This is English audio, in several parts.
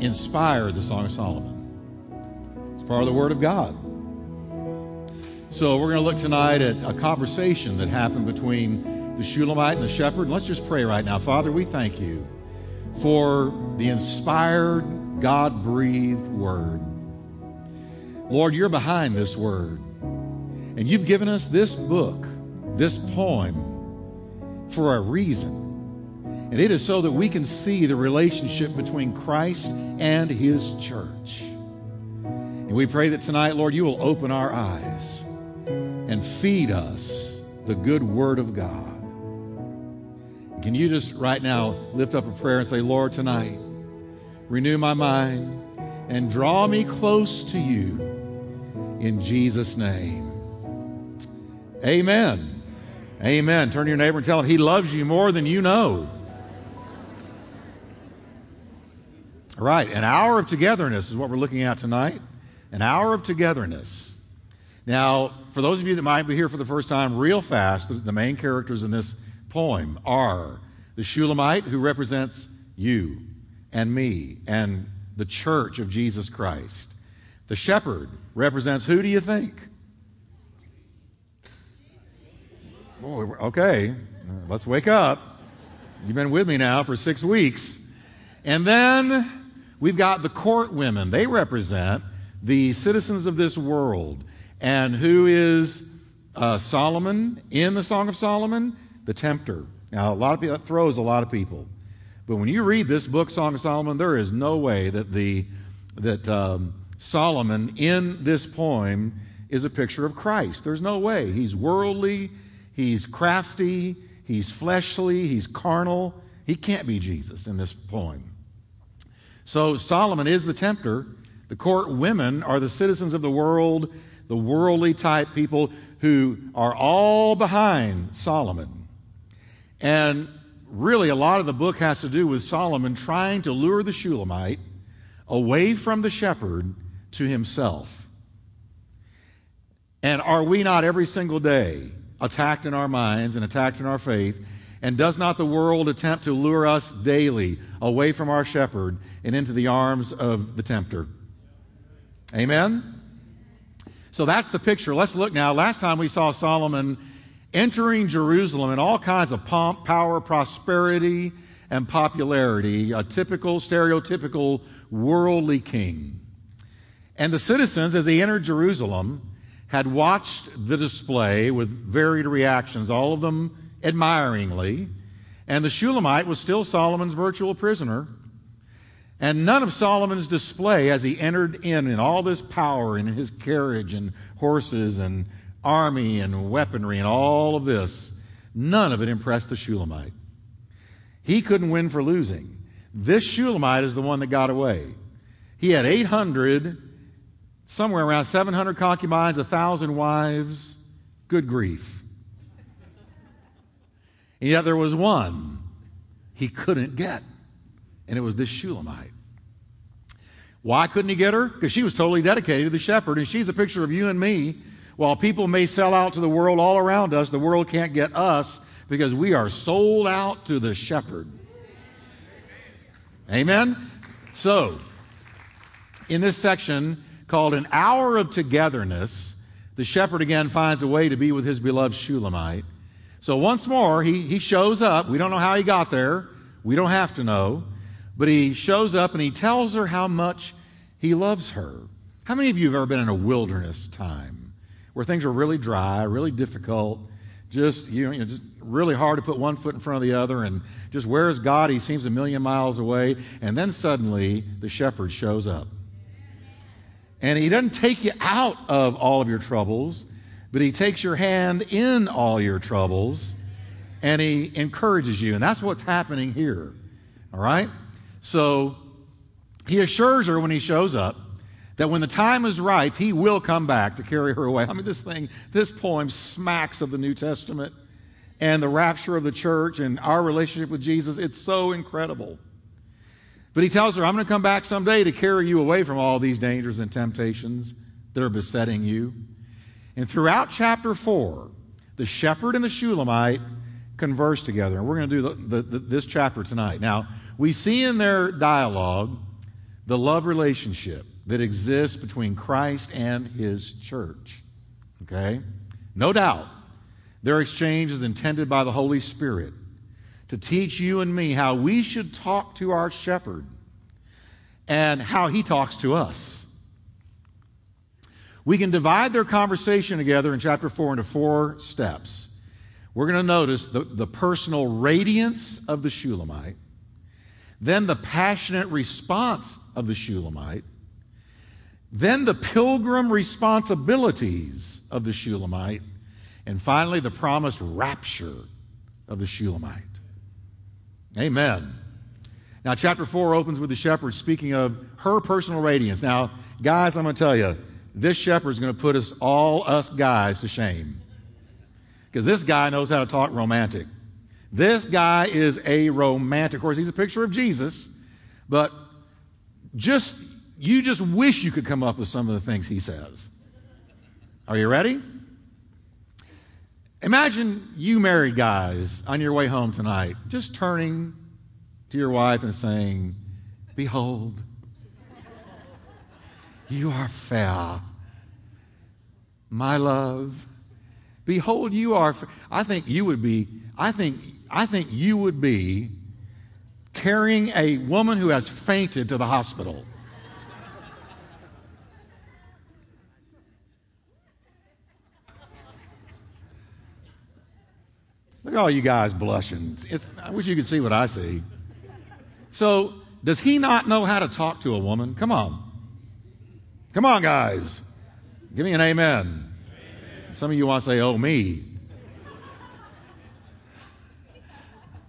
inspired the Song of Solomon. It's part of the Word of God. So we're going to look tonight at a conversation that happened between the Shulamite and the shepherd. Let's just pray right now. Father, we thank you for the inspired, God breathed Word. Lord, you're behind this Word. And you've given us this book, this poem, for a reason. And it is so that we can see the relationship between Christ and his church. And we pray that tonight, Lord, you will open our eyes and feed us the good word of God. Can you just right now lift up a prayer and say, Lord, tonight, renew my mind and draw me close to you in Jesus' name. Amen. Amen. Turn to your neighbor and tell him he loves you more than you know. All right, an hour of togetherness is what we're looking at tonight. An hour of togetherness. Now, for those of you that might be here for the first time, real fast, the, the main characters in this poem are the Shulamite, who represents you and me and the church of Jesus Christ. The shepherd represents who do you think? Oh, okay, let's wake up. You've been with me now for six weeks. And then We've got the court women. They represent the citizens of this world. And who is uh, Solomon in the Song of Solomon? The tempter. Now, a lot of people, that throws a lot of people. But when you read this book, Song of Solomon, there is no way that, the, that um, Solomon in this poem is a picture of Christ. There's no way. He's worldly, he's crafty, he's fleshly, he's carnal. He can't be Jesus in this poem. So Solomon is the tempter. The court women are the citizens of the world, the worldly type people who are all behind Solomon. And really, a lot of the book has to do with Solomon trying to lure the Shulamite away from the shepherd to himself. And are we not every single day attacked in our minds and attacked in our faith and does not the world attempt to lure us daily away from our shepherd and into the arms of the tempter? Amen? So that's the picture. Let's look now. Last time we saw Solomon entering Jerusalem in all kinds of pomp, power, prosperity, and popularity, a typical, stereotypical worldly king. And the citizens, as they entered Jerusalem, had watched the display with varied reactions, all of them admiringly. And the Shulamite was still Solomon's virtual prisoner. And none of Solomon's display as he entered in in all this power in his carriage and horses and army and weaponry and all of this, none of it impressed the Shulamite. He couldn't win for losing. This Shulamite is the one that got away. He had 800, somewhere around 700 concubines, 1,000 wives. Good grief. And yet there was one he couldn't get, and it was this Shulamite. Why couldn't he get her? Because she was totally dedicated to the shepherd, and she's a picture of you and me. While people may sell out to the world all around us, the world can't get us because we are sold out to the shepherd. Amen? So, in this section called An Hour of Togetherness, the shepherd again finds a way to be with his beloved Shulamite. So once more, he, he shows up. We don't know how he got there. We don't have to know. But he shows up and he tells her how much he loves her. How many of you have ever been in a wilderness time where things are really dry, really difficult, just, you know, just really hard to put one foot in front of the other and just where is God? He seems a million miles away. And then suddenly the shepherd shows up. And he doesn't take you out of all of your troubles but he takes your hand in all your troubles and he encourages you. And that's what's happening here. All right? So he assures her when he shows up that when the time is ripe, he will come back to carry her away. I mean, this thing, this poem smacks of the New Testament and the rapture of the church and our relationship with Jesus. It's so incredible. But he tells her, I'm going to come back someday to carry you away from all these dangers and temptations that are besetting you. And throughout chapter 4, the shepherd and the Shulamite converse together. And we're going to do the, the, the, this chapter tonight. Now, we see in their dialogue the love relationship that exists between Christ and his church. Okay? No doubt, their exchange is intended by the Holy Spirit to teach you and me how we should talk to our shepherd and how he talks to us. We can divide their conversation together in chapter 4 into four steps. We're going to notice the, the personal radiance of the Shulamite, then the passionate response of the Shulamite, then the pilgrim responsibilities of the Shulamite, and finally the promised rapture of the Shulamite. Amen. Now, chapter 4 opens with the shepherd speaking of her personal radiance. Now, guys, I'm going to tell you, this shepherd is going to put us, all us guys, to shame. Because this guy knows how to talk romantic. This guy is a romantic. Of course, he's a picture of Jesus, but just you just wish you could come up with some of the things he says. Are you ready? Imagine you married guys on your way home tonight, just turning to your wife and saying, Behold, you are fair, my love. Behold, you are. I think you would be. I think. I think you would be carrying a woman who has fainted to the hospital. Look at all you guys blushing. It's, I wish you could see what I see. So, does he not know how to talk to a woman? Come on. Come on, guys. Give me an amen. amen. Some of you want to say, oh, me.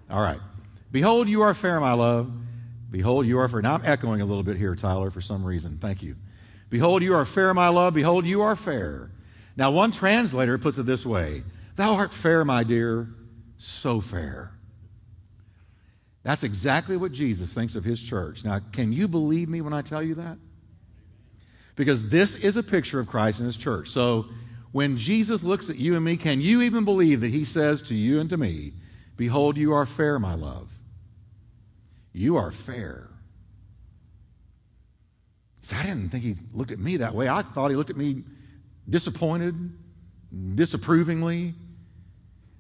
All right. Behold, you are fair, my love. Behold, you are fair. Now I'm echoing a little bit here, Tyler, for some reason. Thank you. Behold, you are fair, my love. Behold, you are fair. Now, one translator puts it this way Thou art fair, my dear so fair. That's exactly what Jesus thinks of his church. Now, can you believe me when I tell you that? Because this is a picture of Christ and his church. So, when Jesus looks at you and me, can you even believe that he says to you and to me, Behold, you are fair, my love? You are fair. So I didn't think he looked at me that way. I thought he looked at me disappointed, disapprovingly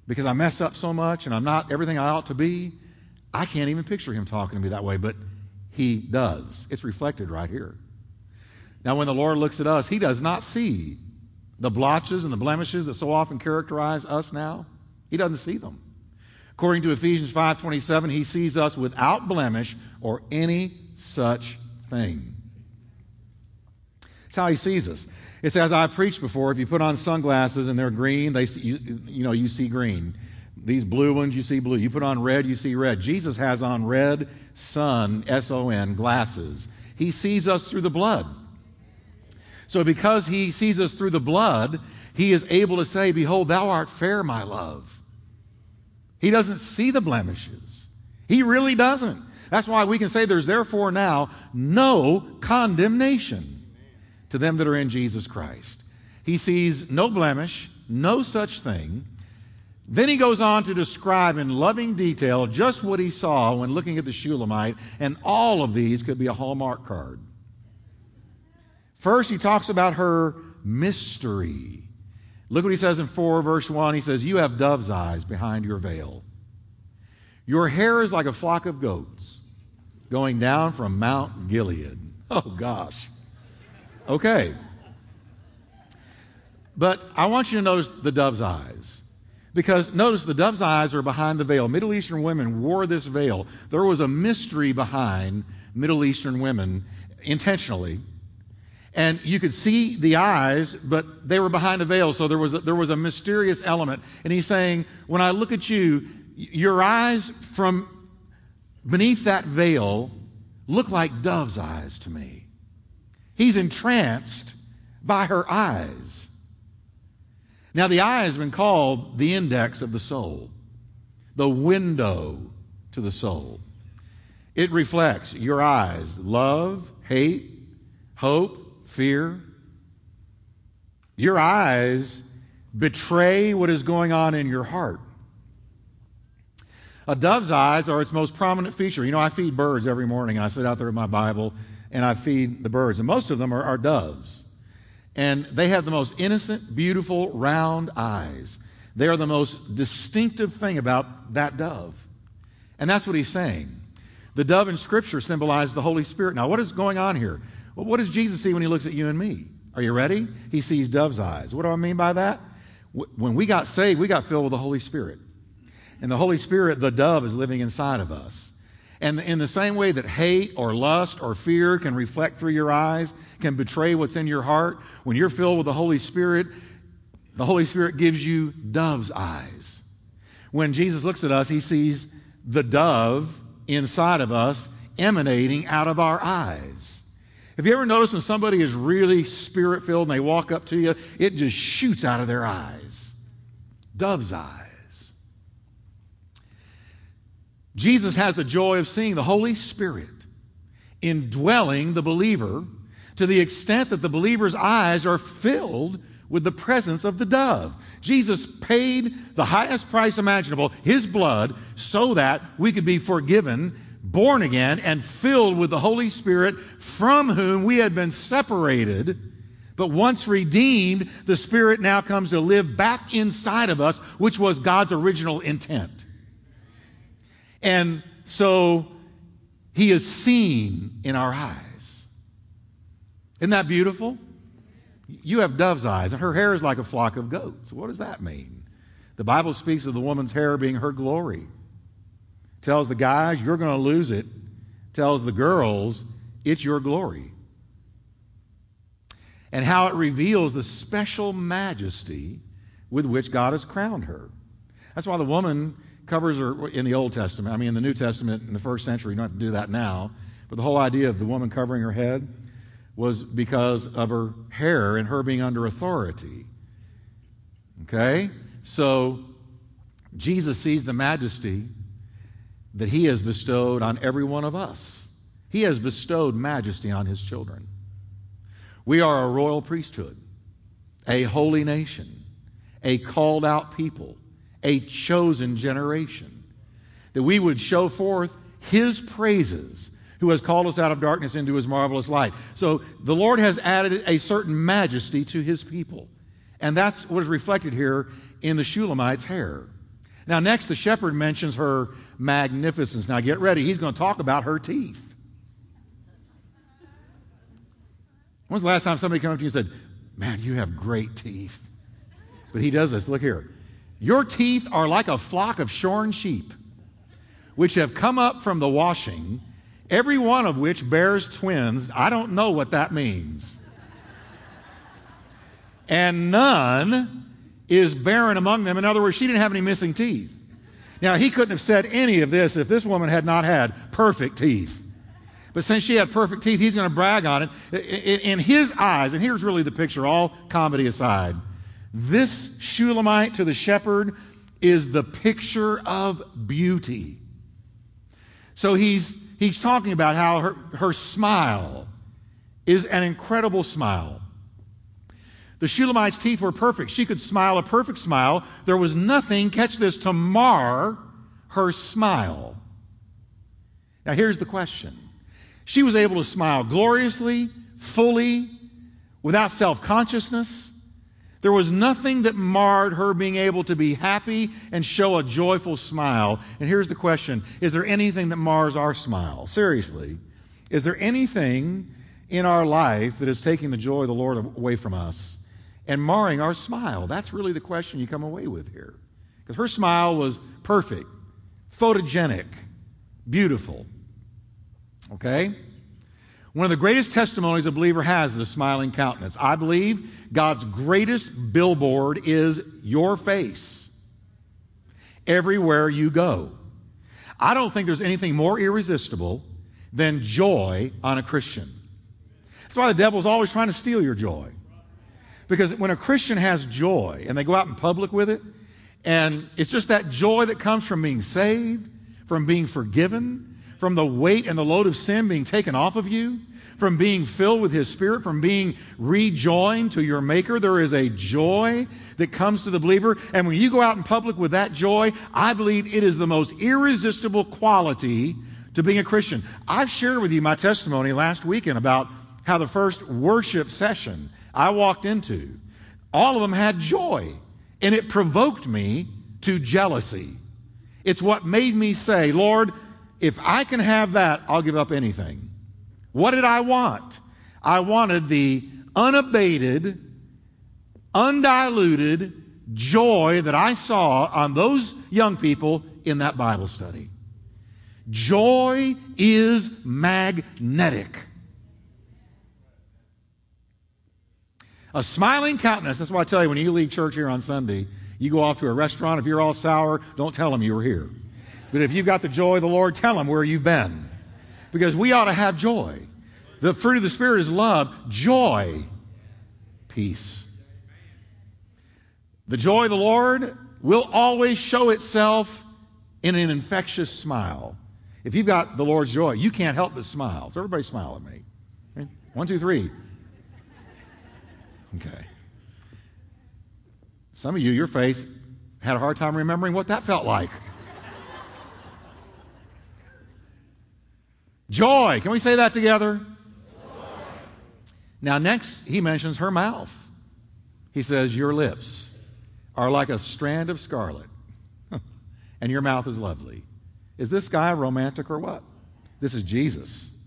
because I mess up so much and I'm not everything I ought to be. I can't even picture him talking to me that way, but he does. It's reflected right here. Now, when the Lord looks at us, he does not see the blotches and the blemishes that so often characterize us now. He doesn't see them. According to Ephesians 5:27, he sees us without blemish or any such thing. That's how he sees us. It's as I preached before, if you put on sunglasses and they're green, they you, you know, you see green. These blue ones, you see blue. You put on red, you see red. Jesus has on red sun, S O N, glasses. He sees us through the blood. So because he sees us through the blood, he is able to say, Behold, thou art fair, my love. He doesn't see the blemishes. He really doesn't. That's why we can say there's therefore now no condemnation to them that are in Jesus Christ. He sees no blemish, no such thing. Then he goes on to describe in loving detail just what he saw when looking at the Shulamite, and all of these could be a Hallmark card. First, he talks about her mystery. Look what he says in 4, verse 1. He says, You have dove's eyes behind your veil. Your hair is like a flock of goats going down from Mount Gilead. Oh, gosh. Okay. But I want you to notice the dove's eyes. Because notice the dove's eyes are behind the veil. Middle Eastern women wore this veil. There was a mystery behind Middle Eastern women intentionally. And you could see the eyes, but they were behind a veil, so there was a, there was a mysterious element. And he's saying, When I look at you, your eyes from beneath that veil look like dove's eyes to me. He's entranced by her eyes. Now, the eye has been called the index of the soul, the window to the soul. It reflects your eyes love, hate, hope, fear. Your eyes betray what is going on in your heart. A dove's eyes are its most prominent feature. You know, I feed birds every morning, and I sit out there with my Bible and I feed the birds. And most of them are, are doves. And they have the most innocent, beautiful, round eyes. They are the most distinctive thing about that dove. And that's what he's saying. The dove in Scripture symbolizes the Holy Spirit. Now, what is going on here? Well, what does Jesus see when he looks at you and me? Are you ready? He sees dove's eyes. What do I mean by that? When we got saved, we got filled with the Holy Spirit. And the Holy Spirit, the dove, is living inside of us. And in the same way that hate or lust or fear can reflect through your eyes, can betray what's in your heart, when you're filled with the Holy Spirit, the Holy Spirit gives you dove's eyes. When Jesus looks at us, he sees the dove inside of us emanating out of our eyes. Have you ever noticed when somebody is really spirit filled and they walk up to you, it just shoots out of their eyes? Dove's eyes. Jesus has the joy of seeing the Holy Spirit indwelling the believer to the extent that the believer's eyes are filled with the presence of the dove. Jesus paid the highest price imaginable, his blood, so that we could be forgiven, born again, and filled with the Holy Spirit, from whom we had been separated. But once redeemed, the Spirit now comes to live back inside of us, which was God's original intent. And so he is seen in our eyes. Isn't that beautiful? You have dove's eyes, and her hair is like a flock of goats. What does that mean? The Bible speaks of the woman's hair being her glory. Tells the guys, you're going to lose it. Tells the girls, it's your glory. And how it reveals the special majesty with which God has crowned her. That's why the woman covers her in the Old Testament. I mean, in the New Testament, in the first century, you don't have to do that now. But the whole idea of the woman covering her head was because of her hair and her being under authority. Okay? So Jesus sees the majesty that he has bestowed on every one of us. He has bestowed majesty on his children. We are a royal priesthood, a holy nation, a called out people, a chosen generation, that we would show forth his praises who has called us out of darkness into his marvelous light. So the Lord has added a certain majesty to his people. And that's what is reflected here in the Shulamite's hair. Now, next, the shepherd mentions her magnificence. Now, get ready. He's going to talk about her teeth. When's the last time somebody came up to you and said, Man, you have great teeth? But he does this. Look here. Your teeth are like a flock of shorn sheep, which have come up from the washing every one of which bears twins. I don't know what that means. and none is barren among them. In other words, she didn't have any missing teeth. Now, he couldn't have said any of this if this woman had not had perfect teeth. But since she had perfect teeth, he's going to brag on it. In his eyes, and here's really the picture, all comedy aside, this Shulamite to the shepherd is the picture of beauty. So he's he's talking about how her, her smile is an incredible smile. The Shulamite's teeth were perfect. She could smile a perfect smile. There was nothing, catch this, to mar her smile. Now, here's the question She was able to smile gloriously, fully, without self consciousness. There was nothing that marred her being able to be happy and show a joyful smile. And here's the question Is there anything that mars our smile? Seriously. Is there anything in our life that is taking the joy of the Lord away from us and marring our smile? That's really the question you come away with here. Because her smile was perfect, photogenic, beautiful. Okay? One of the greatest testimonies a believer has is a smiling countenance. I believe God's greatest billboard is your face everywhere you go. I don't think there's anything more irresistible than joy on a Christian. That's why the devil's always trying to steal your joy. Because when a Christian has joy and they go out in public with it, and it's just that joy that comes from being saved, from being forgiven, from the weight and the load of sin being taken off of you, from being filled with His Spirit, from being rejoined to your Maker. There is a joy that comes to the believer. And when you go out in public with that joy, I believe it is the most irresistible quality to being a Christian. I've shared with you my testimony last weekend about how the first worship session I walked into, all of them had joy, and it provoked me to jealousy. It's what made me say, Lord, if I can have that, I'll give up anything. What did I want? I wanted the unabated, undiluted joy that I saw on those young people in that Bible study. Joy is magnetic. A smiling countenance, that's why I tell you when you leave church here on Sunday, you go off to a restaurant. If you're all sour, don't tell them you were here. But if you've got the joy of the Lord, tell them where you've been. Because we ought to have joy. The fruit of the Spirit is love, joy, peace. The joy of the Lord will always show itself in an infectious smile. If you've got the Lord's joy, you can't help but smile. So everybody smile at me. One, two, three. Okay. Some of you, your face had a hard time remembering what that felt like. Joy. Can we say that together? Joy. Now, next, he mentions her mouth. He says, Your lips are like a strand of scarlet, and your mouth is lovely. Is this guy romantic or what? This is Jesus.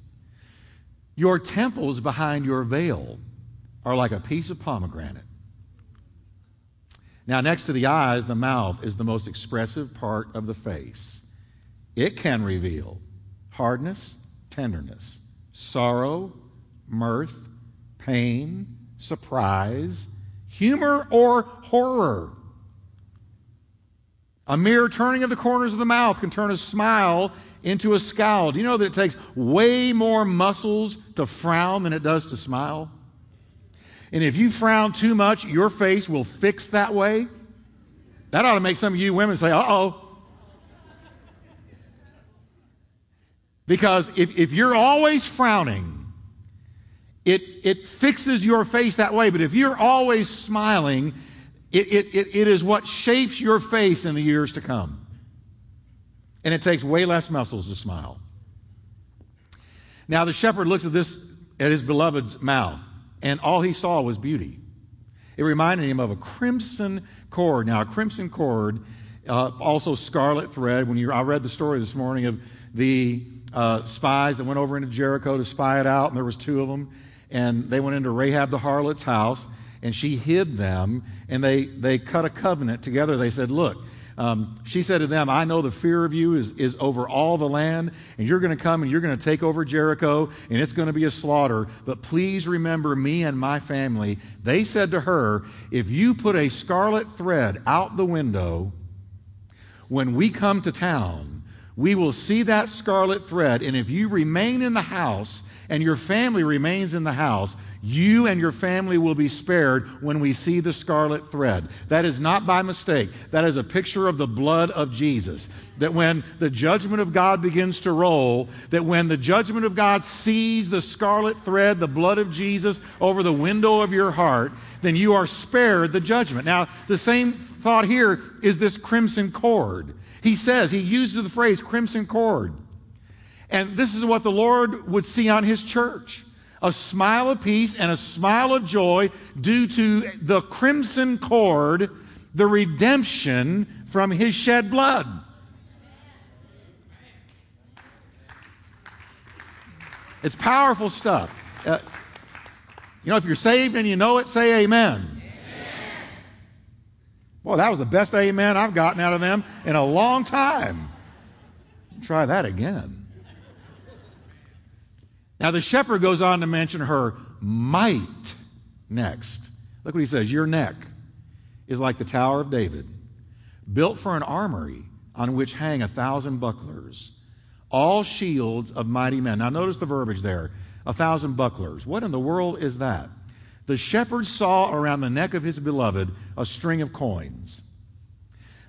Your temples behind your veil are like a piece of pomegranate. Now, next to the eyes, the mouth is the most expressive part of the face. It can reveal hardness, tenderness, sorrow, mirth, pain, surprise, humor, or horror. A mere turning of the corners of the mouth can turn a smile into a scowl. Do you know that it takes way more muscles to frown than it does to smile? And if you frown too much, your face will fix that way. That ought to make some of you women say, uh oh. Because if, if you're always frowning, it, it fixes your face that way. But if you're always smiling, it, it, it, it is what shapes your face in the years to come. And it takes way less muscles to smile. Now, the shepherd looks at this, at his beloved's mouth and all he saw was beauty. It reminded him of a crimson cord. Now, a crimson cord, uh, also scarlet thread. When you, I read the story this morning of the uh, spies that went over into Jericho to spy it out, and there was two of them, and they went into Rahab the harlot's house, and she hid them, and they they cut a covenant together. They said, "Look." Um, she said to them, I know the fear of you is, is over all the land, and you're going to come and you're going to take over Jericho, and it's going to be a slaughter. But please remember me and my family. They said to her, If you put a scarlet thread out the window, when we come to town, we will see that scarlet thread, and if you remain in the house, and your family remains in the house, you and your family will be spared when we see the scarlet thread. That is not by mistake. That is a picture of the blood of Jesus. That when the judgment of God begins to roll, that when the judgment of God sees the scarlet thread, the blood of Jesus, over the window of your heart, then you are spared the judgment. Now, the same thought here is this crimson cord. He says, he uses the phrase crimson cord. And this is what the Lord would see on his church a smile of peace and a smile of joy due to the crimson cord, the redemption from his shed blood. It's powerful stuff. Uh, you know, if you're saved and you know it, say amen. amen. Boy, that was the best amen I've gotten out of them in a long time. Try that again. Now, the shepherd goes on to mention her might next. Look what he says Your neck is like the Tower of David, built for an armory on which hang a thousand bucklers, all shields of mighty men. Now, notice the verbiage there a thousand bucklers. What in the world is that? The shepherd saw around the neck of his beloved a string of coins,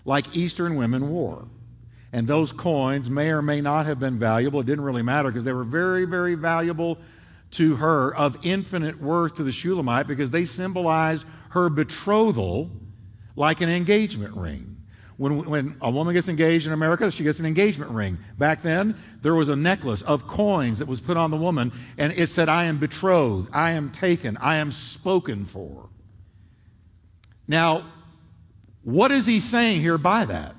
like Eastern women wore. And those coins may or may not have been valuable. It didn't really matter because they were very, very valuable to her, of infinite worth to the Shulamite because they symbolized her betrothal like an engagement ring. When, when a woman gets engaged in America, she gets an engagement ring. Back then, there was a necklace of coins that was put on the woman, and it said, I am betrothed, I am taken, I am spoken for. Now, what is he saying here by that?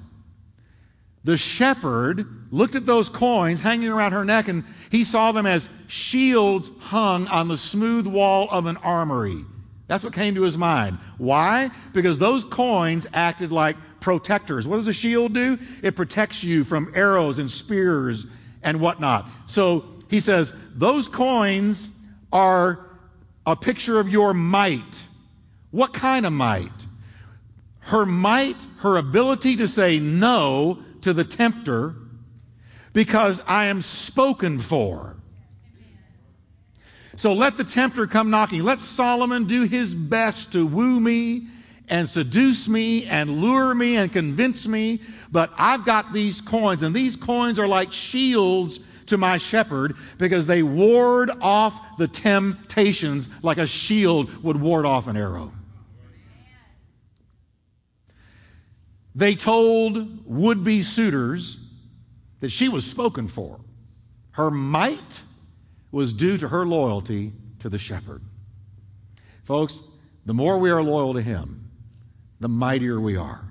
The shepherd looked at those coins hanging around her neck and he saw them as shields hung on the smooth wall of an armory. That's what came to his mind. Why? Because those coins acted like protectors. What does a shield do? It protects you from arrows and spears and whatnot. So he says, those coins are a picture of your might. What kind of might? Her might, her ability to say no to the tempter because I am spoken for. So let the tempter come knocking. Let Solomon do his best to woo me and seduce me and lure me and convince me, but I've got these coins, and these coins are like shields to my shepherd because they ward off the temptations like a shield would ward off an arrow. They told would be suitors that she was spoken for. Her might was due to her loyalty to the shepherd. Folks, the more we are loyal to him, the mightier we are.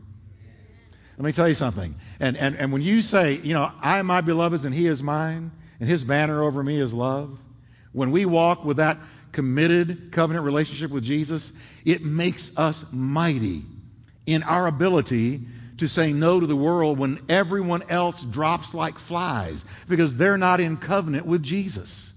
Let me tell you something. And, and, and when you say, you know, I am my beloved's and he is mine, and his banner over me is love, when we walk with that committed covenant relationship with Jesus, it makes us mighty in our ability to say no to the world when everyone else drops like flies because they're not in covenant with Jesus.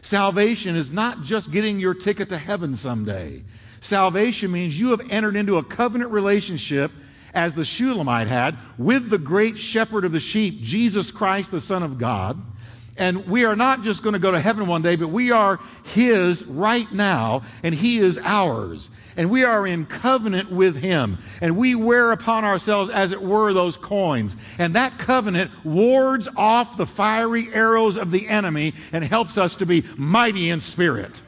Salvation is not just getting your ticket to heaven someday. Salvation means you have entered into a covenant relationship as the Shulamite had with the great shepherd of the sheep, Jesus Christ, the Son of God. And we are not just going to go to heaven one day, but we are His right now, and He is ours. And we are in covenant with Him. And we wear upon ourselves, as it were, those coins. And that covenant wards off the fiery arrows of the enemy and helps us to be mighty in spirit.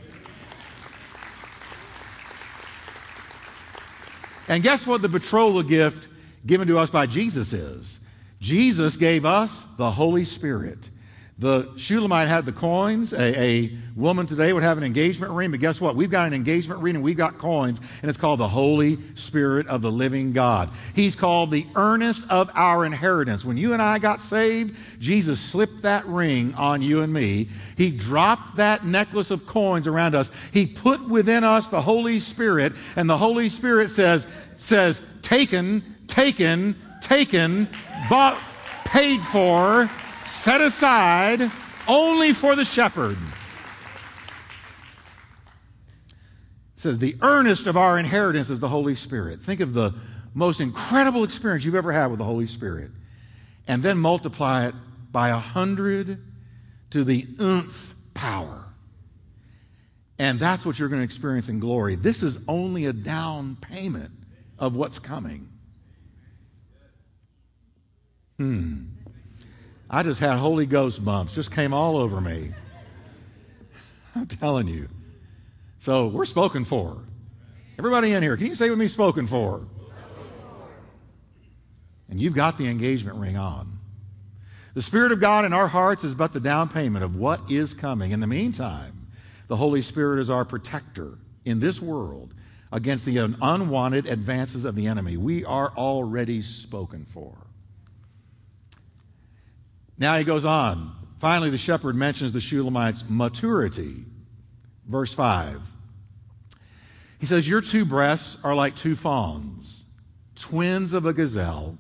And guess what the betrothal gift given to us by Jesus is? Jesus gave us the Holy Spirit. The Shulamite had the coins. A, a, woman today would have an engagement ring, but guess what? We've got an engagement ring and we've got coins, and it's called the Holy Spirit of the living God. He's called the earnest of our inheritance. When you and I got saved, Jesus slipped that ring on you and me. He dropped that necklace of coins around us. He put within us the Holy Spirit, and the Holy Spirit says, says, taken, taken, taken, bought, paid for, set aside only for the shepherd. So the earnest of our inheritance is the Holy Spirit. Think of the most incredible experience you've ever had with the Holy Spirit. And then multiply it by a hundred to the nth power. And that's what you're going to experience in glory. This is only a down payment of what's coming. Hmm. I just had Holy Ghost bumps, just came all over me. I'm telling you. So we're spoken for. Everybody in here, can you say with me, spoken for? And you've got the engagement ring on. The Spirit of God in our hearts is but the down payment of what is coming. In the meantime, the Holy Spirit is our protector in this world against the unwanted advances of the enemy. We are already spoken for. Now he goes on. Finally, the shepherd mentions the Shulamite's maturity. Verse 5. He says, Your two breasts are like two fawns, twins of a gazelle,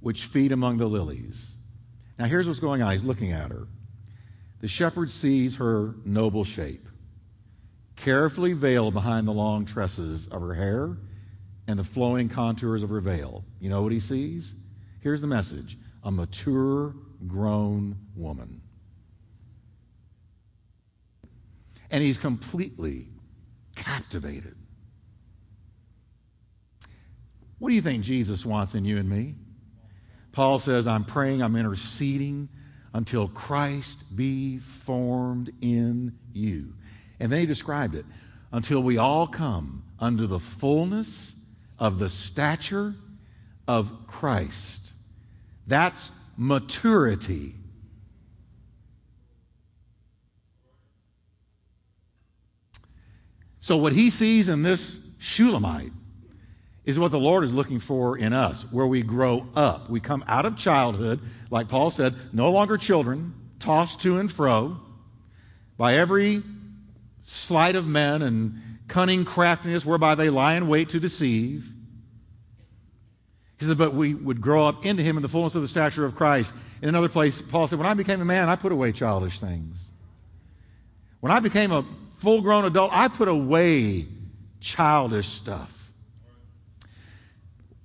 which feed among the lilies. Now, here's what's going on. He's looking at her. The shepherd sees her noble shape, carefully veiled behind the long tresses of her hair and the flowing contours of her veil. You know what he sees? Here's the message a mature grown woman. And he's completely captivated. What do you think Jesus wants in you and me? Paul says, I'm praying, I'm interceding until Christ be formed in you. And then he described it until we all come under the fullness of the stature of Christ. That's maturity. So, what he sees in this Shulamite is what the Lord is looking for in us, where we grow up. We come out of childhood, like Paul said, no longer children, tossed to and fro by every sleight of men and cunning craftiness whereby they lie in wait to deceive. He said, but we would grow up into him in the fullness of the stature of Christ. In another place, Paul said, when I became a man, I put away childish things. When I became a full grown adult, I put away childish stuff.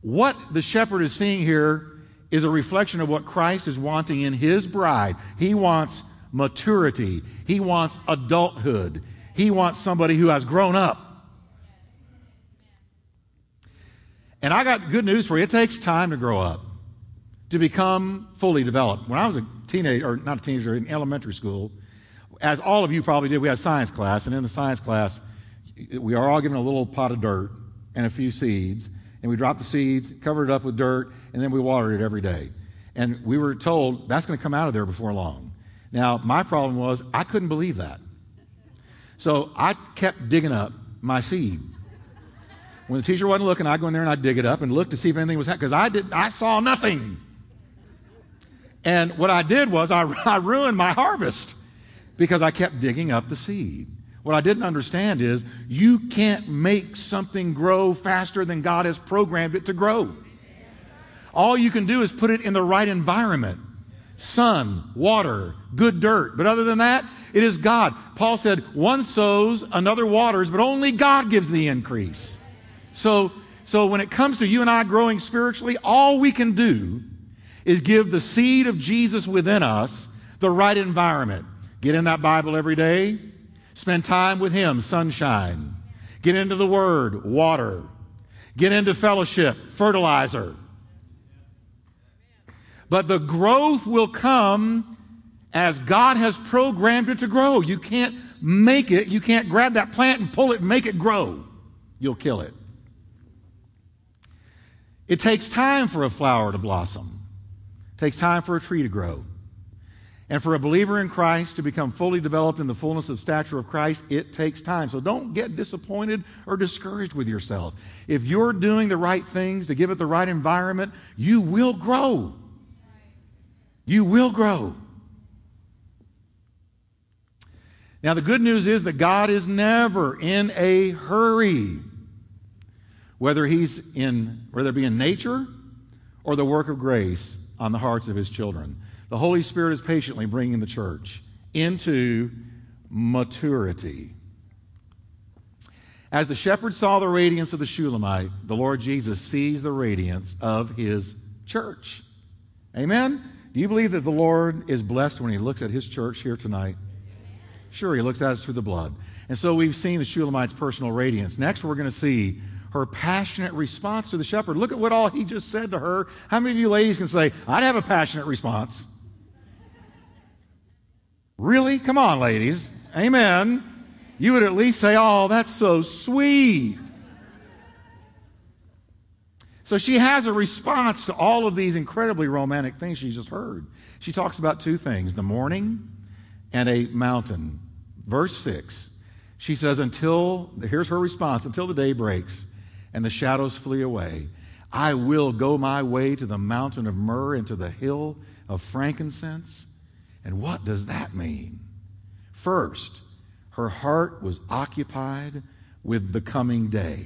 What the shepherd is seeing here is a reflection of what Christ is wanting in his bride. He wants maturity, he wants adulthood, he wants somebody who has grown up. And I got good news for you. It takes time to grow up, to become fully developed. When I was a teenager, or not a teenager, in elementary school, as all of you probably did, we had science class, and in the science class, we are all given a little pot of dirt and a few seeds, and we dropped the seeds, covered it up with dirt, and then we watered it every day. And we were told that's going to come out of there before long. Now, my problem was I couldn't believe that. So I kept digging up my seed. When the teacher wasn't looking, I'd go in there and I'd dig it up and look to see if anything was happening because I did I saw nothing. And what I did was I, I ruined my harvest because I kept digging up the seed. What I didn't understand is you can't make something grow faster than God has programmed it to grow. All you can do is put it in the right environment sun, water, good dirt. But other than that, it is God. Paul said, one sows, another waters, but only God gives the increase. So, so when it comes to you and I growing spiritually, all we can do is give the seed of Jesus within us the right environment. Get in that Bible every day, Spend time with Him, sunshine. Get into the Word, water. Get into fellowship, fertilizer. But the growth will come as God has programmed it to grow. You can't make it, you can't grab that plant and pull it and make it grow. You'll kill it. It takes time for a flower to blossom. It takes time for a tree to grow. And for a believer in Christ to become fully developed in the fullness of stature of Christ, it takes time. So don't get disappointed or discouraged with yourself. If you're doing the right things to give it the right environment, you will grow. You will grow. Now, the good news is that God is never in a hurry, whether He's in, whether it be in nature or the work of grace on the hearts of His children. The Holy Spirit is patiently bringing the church into maturity. As the shepherd saw the radiance of the Shulamite, the Lord Jesus sees the radiance of his church. Amen? Do you believe that the Lord is blessed when he looks at his church here tonight? Sure, he looks at us through the blood. And so we've seen the Shulamite's personal radiance. Next, we're going to see her passionate response to the shepherd. Look at what all he just said to her. How many of you ladies can say, I'd have a passionate response? Really? Come on, ladies. Amen. You would at least say, Oh, that's so sweet. So she has a response to all of these incredibly romantic things she just heard. She talks about two things the morning and a mountain. Verse 6, she says, Until, here's her response, until the day breaks and the shadows flee away, I will go my way to the mountain of myrrh and to the hill of frankincense. And what does that mean? First, her heart was occupied with the coming day.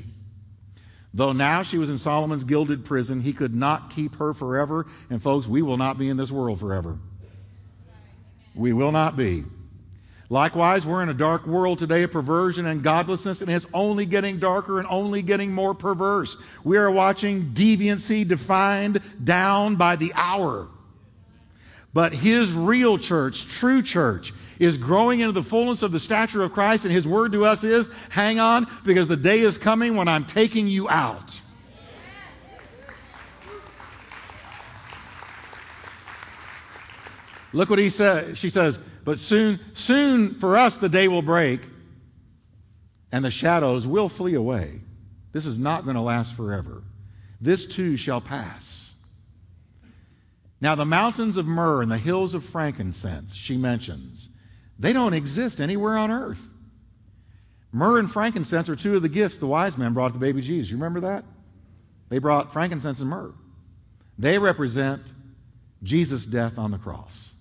Though now she was in Solomon's gilded prison, he could not keep her forever. And folks, we will not be in this world forever. We will not be. Likewise, we're in a dark world today of perversion and godlessness, and it's only getting darker and only getting more perverse. We are watching deviancy defined down by the hour. But his real church, true church, is growing into the fullness of the stature of Christ, and his word to us is hang on, because the day is coming when I'm taking you out. Look what he said. She says, but soon, soon for us the day will break and the shadows will flee away. This is not going to last forever. This too shall pass. Now, the mountains of myrrh and the hills of frankincense, she mentions, they don't exist anywhere on earth. Myrrh and frankincense are two of the gifts the wise men brought to baby Jesus. You remember that? They brought frankincense and myrrh. They represent Jesus' death on the cross.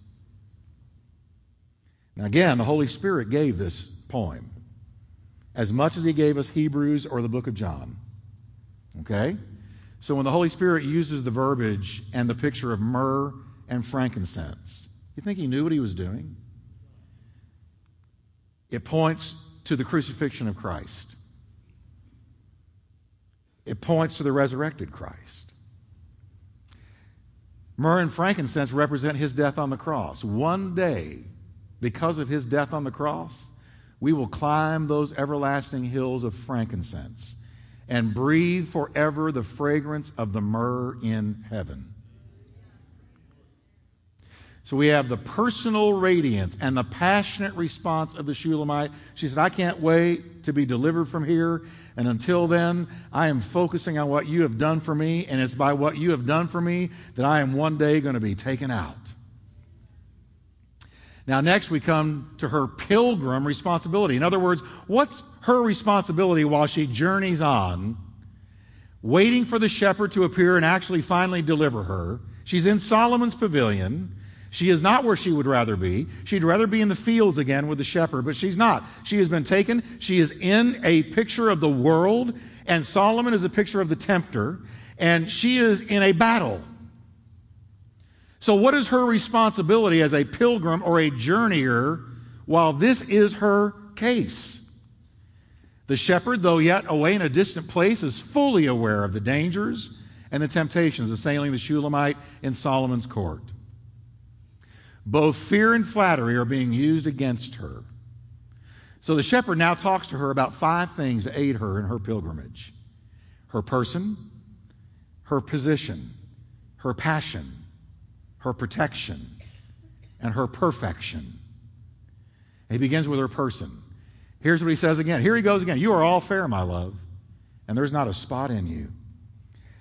Now, again, the Holy Spirit gave this poem as much as He gave us Hebrews or the book of John. Okay? So when the Holy Spirit uses the verbiage and the picture of myrrh and frankincense, you think He knew what He was doing? It points to the crucifixion of Christ. It points to the resurrected Christ. Myrrh and frankincense represent his death on the cross. One day, because of his death on the cross, we will climb those everlasting hills of frankincense and breathe forever the fragrance of the myrrh in heaven. So we have the personal radiance and the passionate response of the Shulamite. She said, I can't wait to be delivered from here. And until then, I am focusing on what you have done for me. And it's by what you have done for me that I am one day going to be taken out. Now, next we come to her pilgrim responsibility. In other words, what's her responsibility while she journeys on, waiting for the shepherd to appear and actually finally deliver her? She's in Solomon's pavilion. She is not where she would rather be. She'd rather be in the fields again with the shepherd, but she's not. She has been taken. She is in a picture of the world, and Solomon is a picture of the tempter, and she is in a battle. So, what is her responsibility as a pilgrim or a journeyer while this is her case? The shepherd, though yet away in a distant place, is fully aware of the dangers and the temptations of sailing the Shulamite in Solomon's court. Both fear and flattery are being used against her. So the shepherd now talks to her about five things to aid her in her pilgrimage her person, her position, her passion, her protection, and her perfection. he begins with her person. Here's what he says again. Here he goes again. You are all fair, my love, and there's not a spot in you.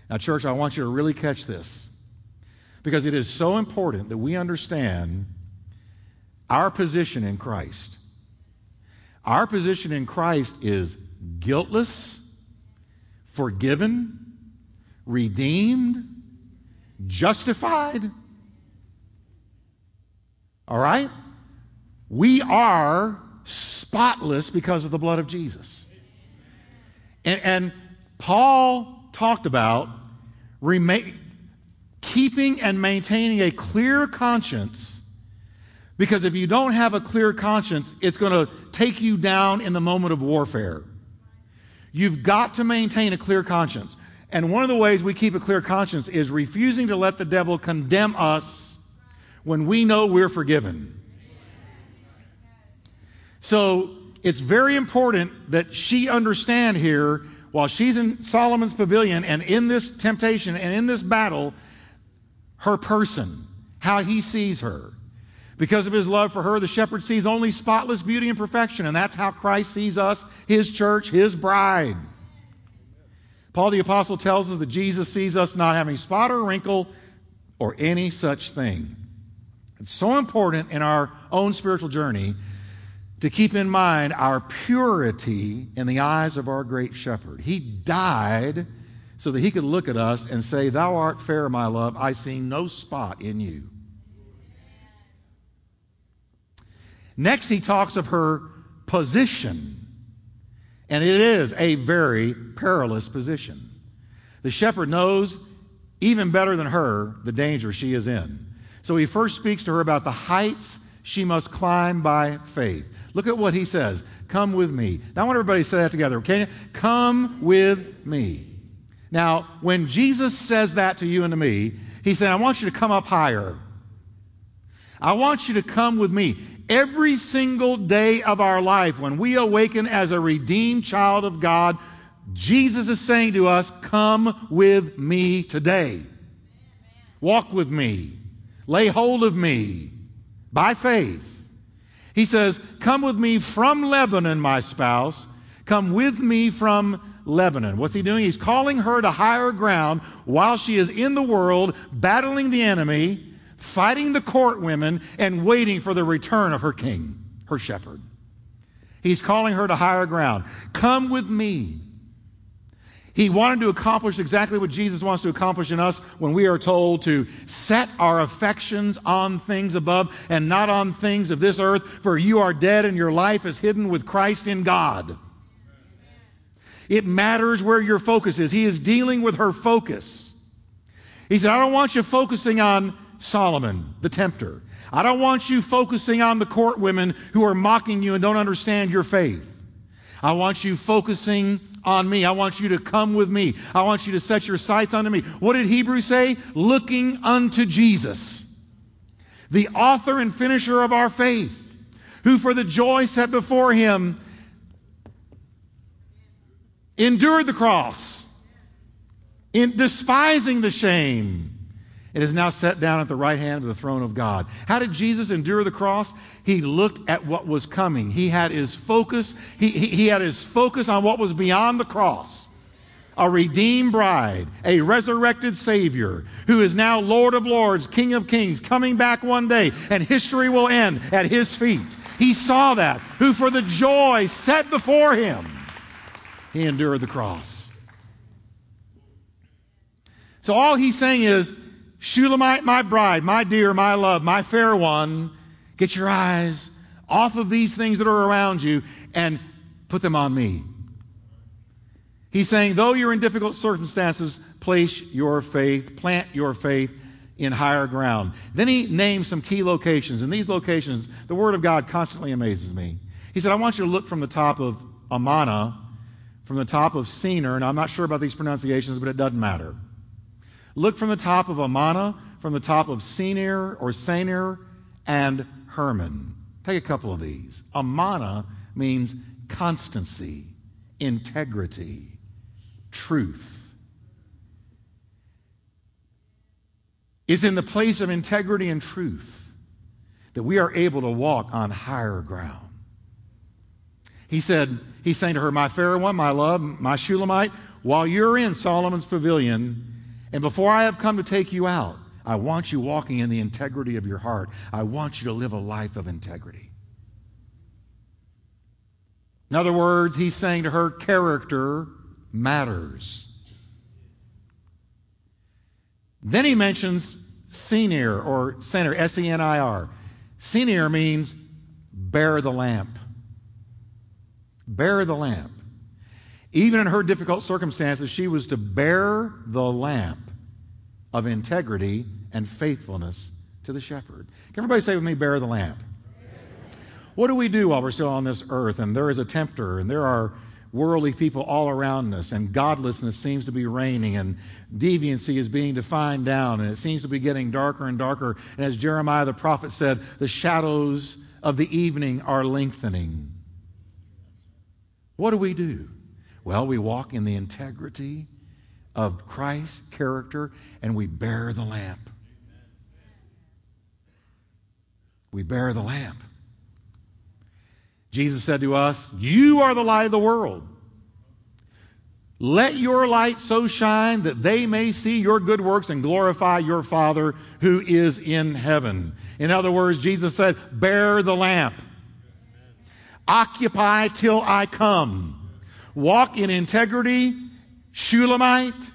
Now, church, I want you to really catch this because it is so important that we understand our position in Christ. Our position in Christ is guiltless, forgiven, redeemed, justified. All right? We are spotless because of the blood of Jesus. And, and Paul talked about keeping and maintaining a clear conscience because if you don't have a clear conscience, it's going to take you down in the moment of warfare. You've got to maintain a clear conscience. And one of the ways we keep a clear conscience is refusing to let the devil condemn us when we know we're forgiven. So it's very important that she understand here while she's in Solomon's pavilion and in this temptation and in this battle her person, how he sees her. Because of his love for her, the shepherd sees only spotless beauty and perfection, and that's how Christ sees us, his church, his bride. Paul the Apostle tells us that Jesus sees us not having spot or wrinkle or any such thing. It's so important in our own spiritual journey to keep in mind our purity in the eyes of our great shepherd. He died so that he could look at us and say, Thou art fair, my love. I see no spot in you. Next, he talks of her position. And it is a very perilous position. The shepherd knows even better than her the danger she is in. So he first speaks to her about the heights she must climb by faith. Look at what he says Come with me. Now, I want everybody to say that together, okay? Come with me. Now, when Jesus says that to you and to me, he said, I want you to come up higher. I want you to come with me. Every single day of our life, when we awaken as a redeemed child of God, Jesus is saying to us, Come with me today. Walk with me. Lay hold of me by faith. He says, Come with me from Lebanon, my spouse. Come with me from Lebanon. What's he doing? He's calling her to higher ground while she is in the world, battling the enemy, fighting the court women, and waiting for the return of her king, her shepherd. He's calling her to higher ground. Come with me. He wanted to accomplish exactly what Jesus wants to accomplish in us when we are told to set our affections on things above and not on things of this earth, for you are dead and your life is hidden with Christ in God. It matters where your focus is. He is dealing with her focus. He said, I don't want you focusing on Solomon, the tempter. I don't want you focusing on the court women who are mocking you and don't understand your faith. I want you focusing on me. I want you to come with me. I want you to set your sights onto me. What did Hebrews say? Looking unto Jesus, the author and finisher of our faith, who for the joy set before him endured the cross, in despising the shame, and is now set down at the right hand of the throne of God. How did Jesus endure the cross? He looked at what was coming. He had his focus, he, he, he had his focus on what was beyond the cross. A redeemed bride, a resurrected Savior, who is now Lord of Lords, King of Kings, coming back one day, and history will end at his feet. He saw that, who for the joy set before him he endured the cross. So all he's saying is, Shulamite, my bride, my dear, my love, my fair one, get your eyes off of these things that are around you and put them on me. He's saying, though you're in difficult circumstances, place your faith, plant your faith in higher ground. Then he names some key locations. And these locations, the Word of God constantly amazes me. He said, I want you to look from the top of Amana from the top of Senir, and I'm not sure about these pronunciations, but it doesn't matter. Look from the top of Amana, from the top of Senir or Senir, and Hermon. Take a couple of these. Amana means constancy, integrity, truth. It's in the place of integrity and truth that we are able to walk on higher ground. He said, He's saying to her, My fair one, my love, my Shulamite, while you're in Solomon's pavilion, and before I have come to take you out, I want you walking in the integrity of your heart. I want you to live a life of integrity. In other words, he's saying to her, character matters. Then he mentions senior or center, S E N I R. Senir means bear the lamp bear the lamp. Even in her difficult circumstances, she was to bear the lamp of integrity and faithfulness to the shepherd. Can everybody say with me, bear the lamp? What do we do while we're still on this earth and there is a tempter and there are worldly people all around us and godlessness seems to be reigning and deviancy is being defined down and it seems to be getting darker and darker. And as Jeremiah the prophet said, the shadows of the evening are lengthening. What do we do? Well, we walk in the integrity of Christ's character and we bear the lamp. We bear the lamp. Jesus said to us, You are the light of the world. Let your light so shine that they may see your good works and glorify your Father who is in heaven. In other words, Jesus said, Bear the lamp. Occupy till I come. Walk in integrity, Shulamite,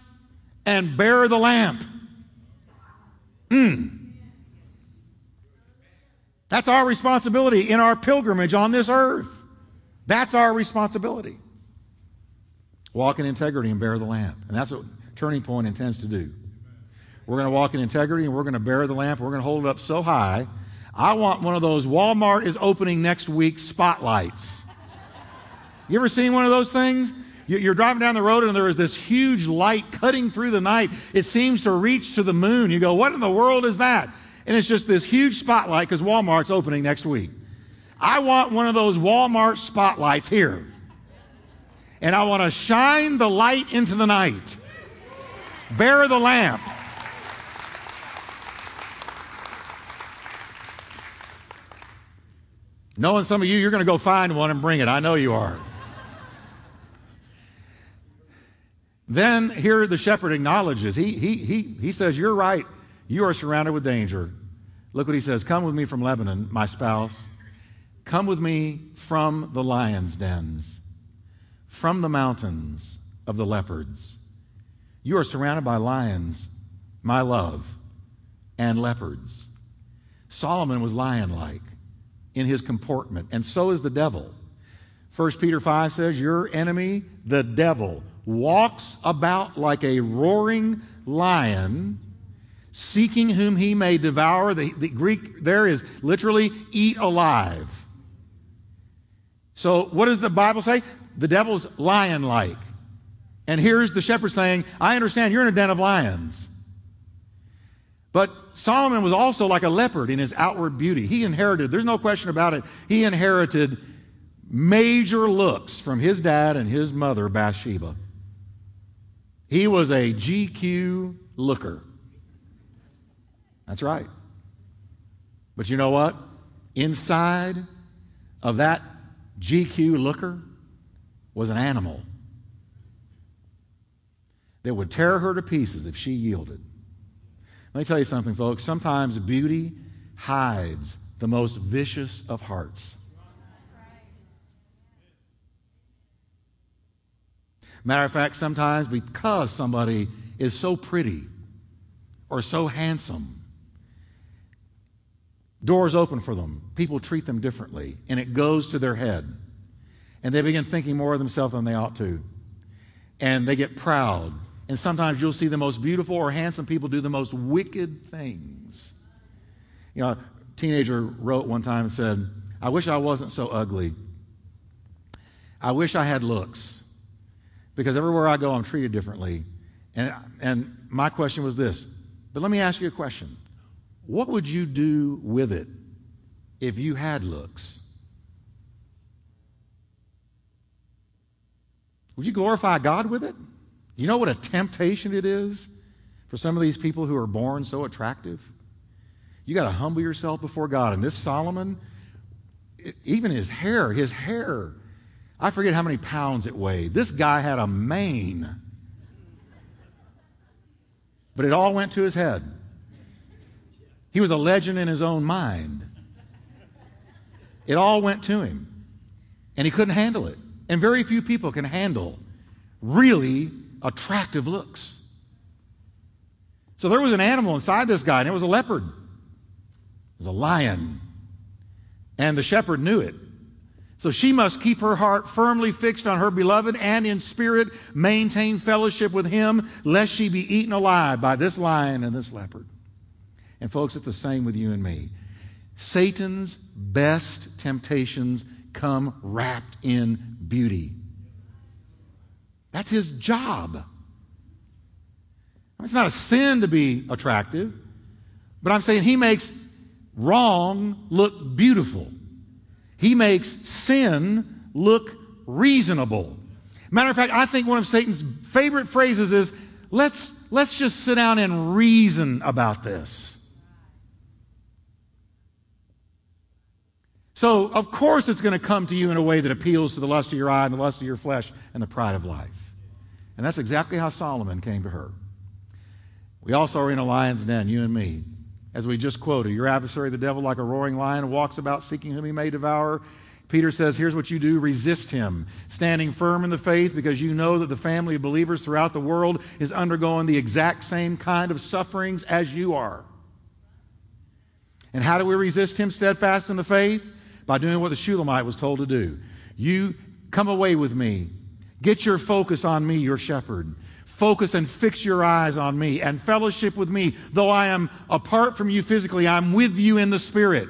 and bear the lamp. Mm. That's our responsibility in our pilgrimage on this earth. That's our responsibility. Walk in integrity and bear the lamp. And that's what Turning Point intends to do. We're going to walk in integrity and we're going to bear the lamp. We're going to hold it up so high I want one of those Walmart is opening next week spotlights. You ever seen one of those things? You're driving down the road and there is this huge light cutting through the night. It seems to reach to the moon. You go, what in the world is that? And it's just this huge spotlight because Walmart's opening next week. I want one of those Walmart spotlights here. And I want to shine the light into the night. Bear the lamp. Knowing some of you, you're going to go find one and bring it. I know you are. Then here the shepherd acknowledges. He, he, he, he says, You're right. You are surrounded with danger. Look what he says Come with me from Lebanon, my spouse. Come with me from the lion's dens, from the mountains of the leopards. You are surrounded by lions, my love, and leopards. Solomon was lion like in his comportment, and so is the devil. 1 Peter 5 says, Your enemy, the devil, walks about like a roaring lion, seeking whom he may devour. The, the Greek there is literally eat alive. So, what does the Bible say? The devil's lion like. And here's the shepherd saying, I understand you're in a den of lions. But Solomon was also like a leopard in his outward beauty. He inherited, there's no question about it, he inherited major looks from his dad and his mother, Bathsheba. He was a GQ looker. That's right. But you know what? Inside of that GQ looker was an animal that would tear her to pieces if she yielded. Let me tell you something, folks. Sometimes beauty hides the most vicious of hearts. Matter of fact, sometimes because somebody is so pretty or so handsome, doors open for them. People treat them differently, and it goes to their head. And they begin thinking more of themselves than they ought to. And they get proud. And sometimes you'll see the most beautiful or handsome people do the most wicked things. You know, a teenager wrote one time and said, I wish I wasn't so ugly. I wish I had looks because everywhere I go, I'm treated differently. And, and my question was this but let me ask you a question What would you do with it if you had looks? Would you glorify God with it? You know what a temptation it is for some of these people who are born so attractive? You got to humble yourself before God. And this Solomon, even his hair, his hair I forget how many pounds it weighed. This guy had a mane. But it all went to his head. He was a legend in his own mind. It all went to him. And he couldn't handle it. And very few people can handle really attractive looks. So there was an animal inside this guy, and it was a leopard. It was a lion. And the shepherd knew it. So she must keep her heart firmly fixed on her beloved and in spirit maintain fellowship with him, lest she be eaten alive by this lion and this leopard. And folks, it's the same with you and me. Satan's best temptations come wrapped in beauty. That's his job. It's not a sin to be attractive, but I'm saying he makes wrong look beautiful. He makes sin look reasonable. Matter of fact, I think one of Satan's favorite phrases is let's, let's just sit down and reason about this. So, of course, it's going to come to you in a way that appeals to the lust of your eye and the lust of your flesh and the pride of life. And that's exactly how Solomon came to her. We also are in a lion's den, you and me. As we just quoted, your adversary, the devil, like a roaring lion, walks about seeking whom he may devour. Peter says, Here's what you do resist him, standing firm in the faith because you know that the family of believers throughout the world is undergoing the exact same kind of sufferings as you are. And how do we resist him steadfast in the faith? By doing what the Shulamite was told to do. You come away with me. Get your focus on me, your shepherd focus and fix your eyes on me and fellowship with me. Though I am apart from you physically, I'm with you in the spirit.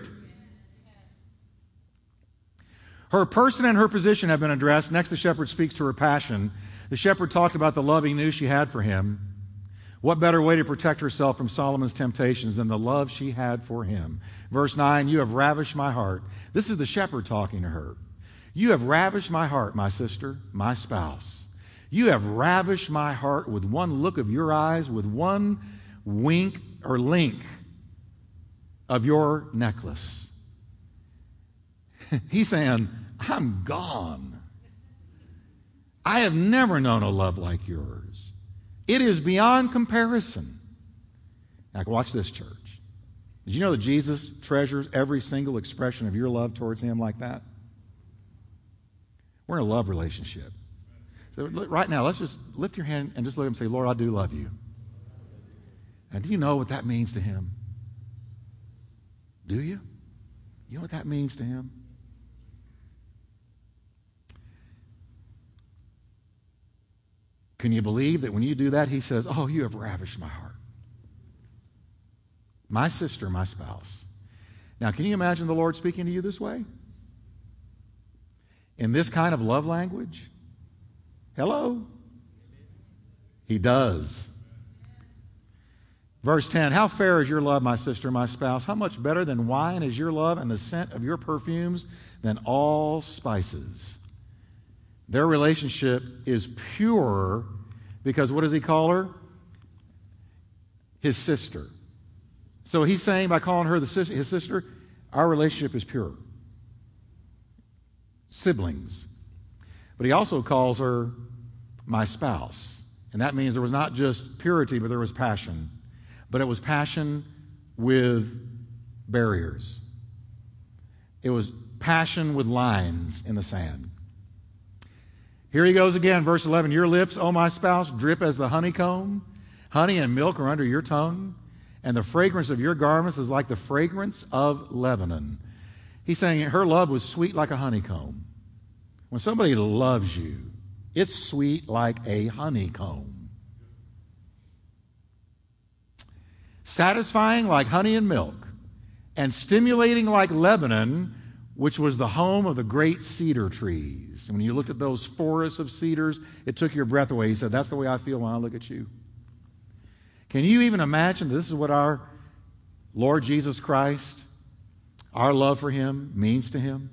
Her person and her position have been addressed. Next, the shepherd speaks to her passion. The shepherd talked about the love he knew she had for him. What better way to protect herself from Solomon's temptations than the love she had for him? Verse 9, you have ravished my heart. This is the shepherd talking to her. You have ravished my heart, my sister, my spouse. You have ravished my heart with one look of your eyes, with one wink or link of your necklace. He's saying, I'm gone. I have never known a love like yours. It is beyond comparison. Now, watch this, church. Did you know that Jesus treasures every single expression of your love towards him like that? We're in a love relationship. So, right now, let's just lift your hand and just at him say, Lord, I do love you. And do you know what that means to him? Do you? You know what that means to him? Can you believe that when you do that, he says, Oh, you have ravished my heart? My sister, my spouse. Now, can you imagine the Lord speaking to you this way? In this kind of love language? Hello? He does. Verse 10 How fair is your love, my sister, my spouse? How much better than wine is your love, and the scent of your perfumes than all spices? Their relationship is pure because what does he call her? His sister. So he's saying by calling her the, his sister, our relationship is pure. Siblings. But he also calls her my spouse. And that means there was not just purity, but there was passion. But it was passion with barriers. It was passion with lines in the sand. Here he goes again, verse 11. Your lips, O my spouse, drip as the honeycomb. Honey and milk are under your tongue, and the fragrance of your garments is like the fragrance of Lebanon. He's saying her love was sweet like a honeycomb. When somebody loves you, it's sweet like a honeycomb. Satisfying like honey and milk, and stimulating like Lebanon which was the home of the great cedar trees. And when you looked at those forests of cedars, it took your breath away. He said, That's the way I feel when I look at you. Can you even imagine this is what our Lord Jesus Christ, our love for him, means to him?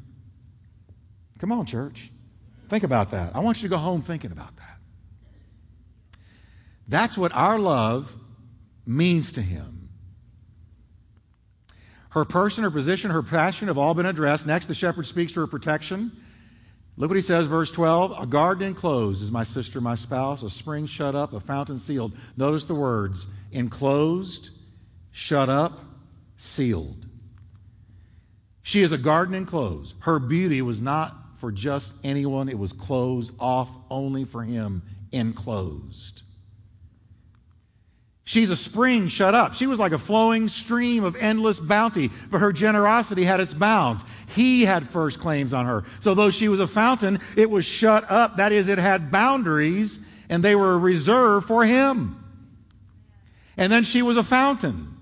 Come on, church. Think about that. I want you to go home thinking about that. That's what our love means to him. Her person, her position, her passion have all been addressed. Next, the shepherd speaks to her protection. Look what he says, verse 12. A garden enclosed is my sister, my spouse, a spring shut up, a fountain sealed. Notice the words enclosed, shut up, sealed. She is a garden enclosed. Her beauty was not for just anyone, it was closed off only for him, enclosed. She's a spring shut up. She was like a flowing stream of endless bounty, but her generosity had its bounds. He had first claims on her. So, though she was a fountain, it was shut up. That is, it had boundaries, and they were reserved for him. And then she was a fountain.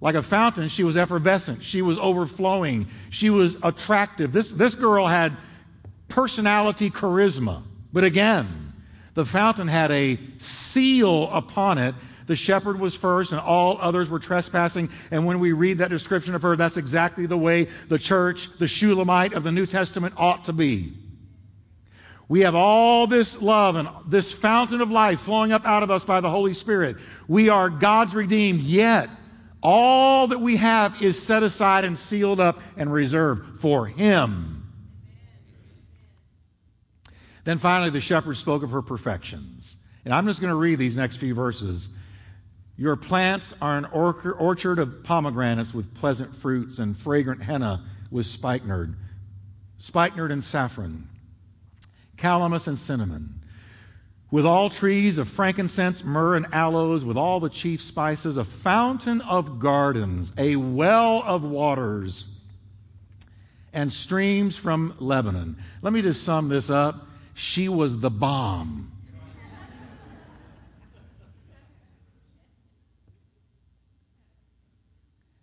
Like a fountain, she was effervescent. She was overflowing. She was attractive. This, this girl had personality, charisma. But again, the fountain had a seal upon it the shepherd was first, and all others were trespassing. And when we read that description of her, that's exactly the way the church, the Shulamite of the New Testament, ought to be. We have all this love and this fountain of life flowing up out of us by the Holy Spirit. We are God's redeemed, yet all that we have is set aside and sealed up and reserved for Him. Then finally, the shepherd spoke of her perfections. And I'm just going to read these next few verses your plants are an orchard of pomegranates with pleasant fruits and fragrant henna with spikenard, spikenard and saffron, calamus and cinnamon. With all trees of frankincense, myrrh, and aloes, with all the chief spices, a fountain of gardens, a well of waters, and streams from Lebanon. Let me just sum this up. She was the bomb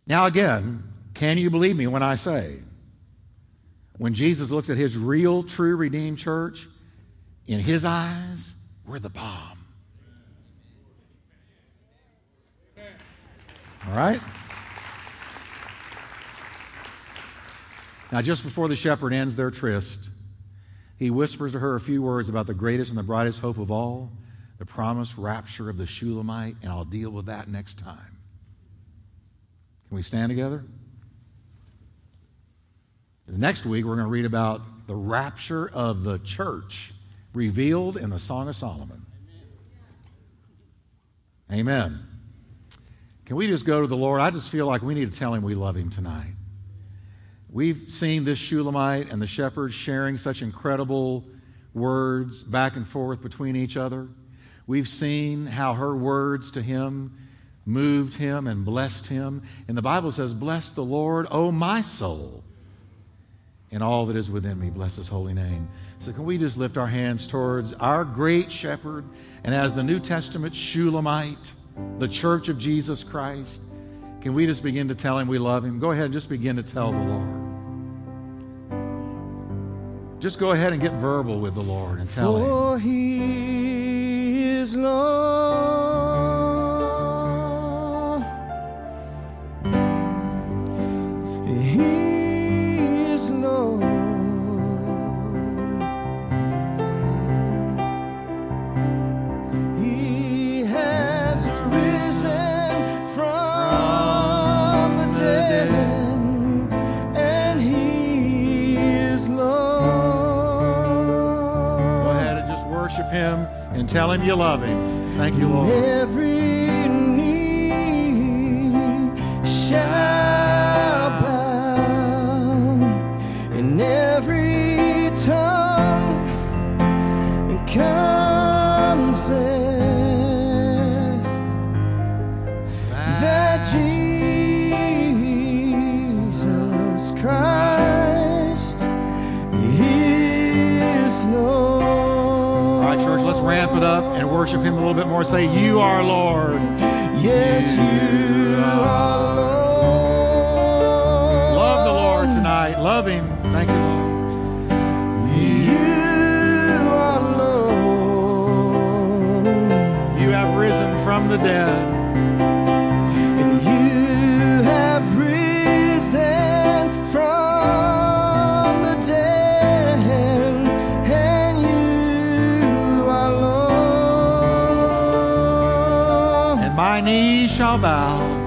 Now, again, can you believe me when I say, when Jesus looks at his real, true, redeemed church, in his eyes, we're the bomb. All right? Now, just before the shepherd ends their tryst, he whispers to her a few words about the greatest and the brightest hope of all, the promised rapture of the Shulamite, and I'll deal with that next time. Can we stand together? Next week, we're going to read about the rapture of the church revealed in the Song of Solomon. Amen. Can we just go to the Lord? I just feel like we need to tell him we love him tonight. We've seen this Shulamite and the shepherd sharing such incredible words back and forth between each other. We've seen how her words to him moved him and blessed him. And the Bible says, Bless the Lord, O my soul, and all that is within me. Bless his holy name. So, can we just lift our hands towards our great shepherd and as the New Testament Shulamite, the church of Jesus Christ? Can we just begin to tell him we love him? Go ahead and just begin to tell the Lord. Just go ahead and get verbal with the Lord and tell For him. he is Lord. He is Lord. And tell him you love him. Thank you, Lord. Church, it up and worship him a little bit more. Say, You are Lord. Yes, you are Lord. Love the Lord tonight. Love him. Thank you, Lord. You are Lord. You have risen from the dead. Lord. And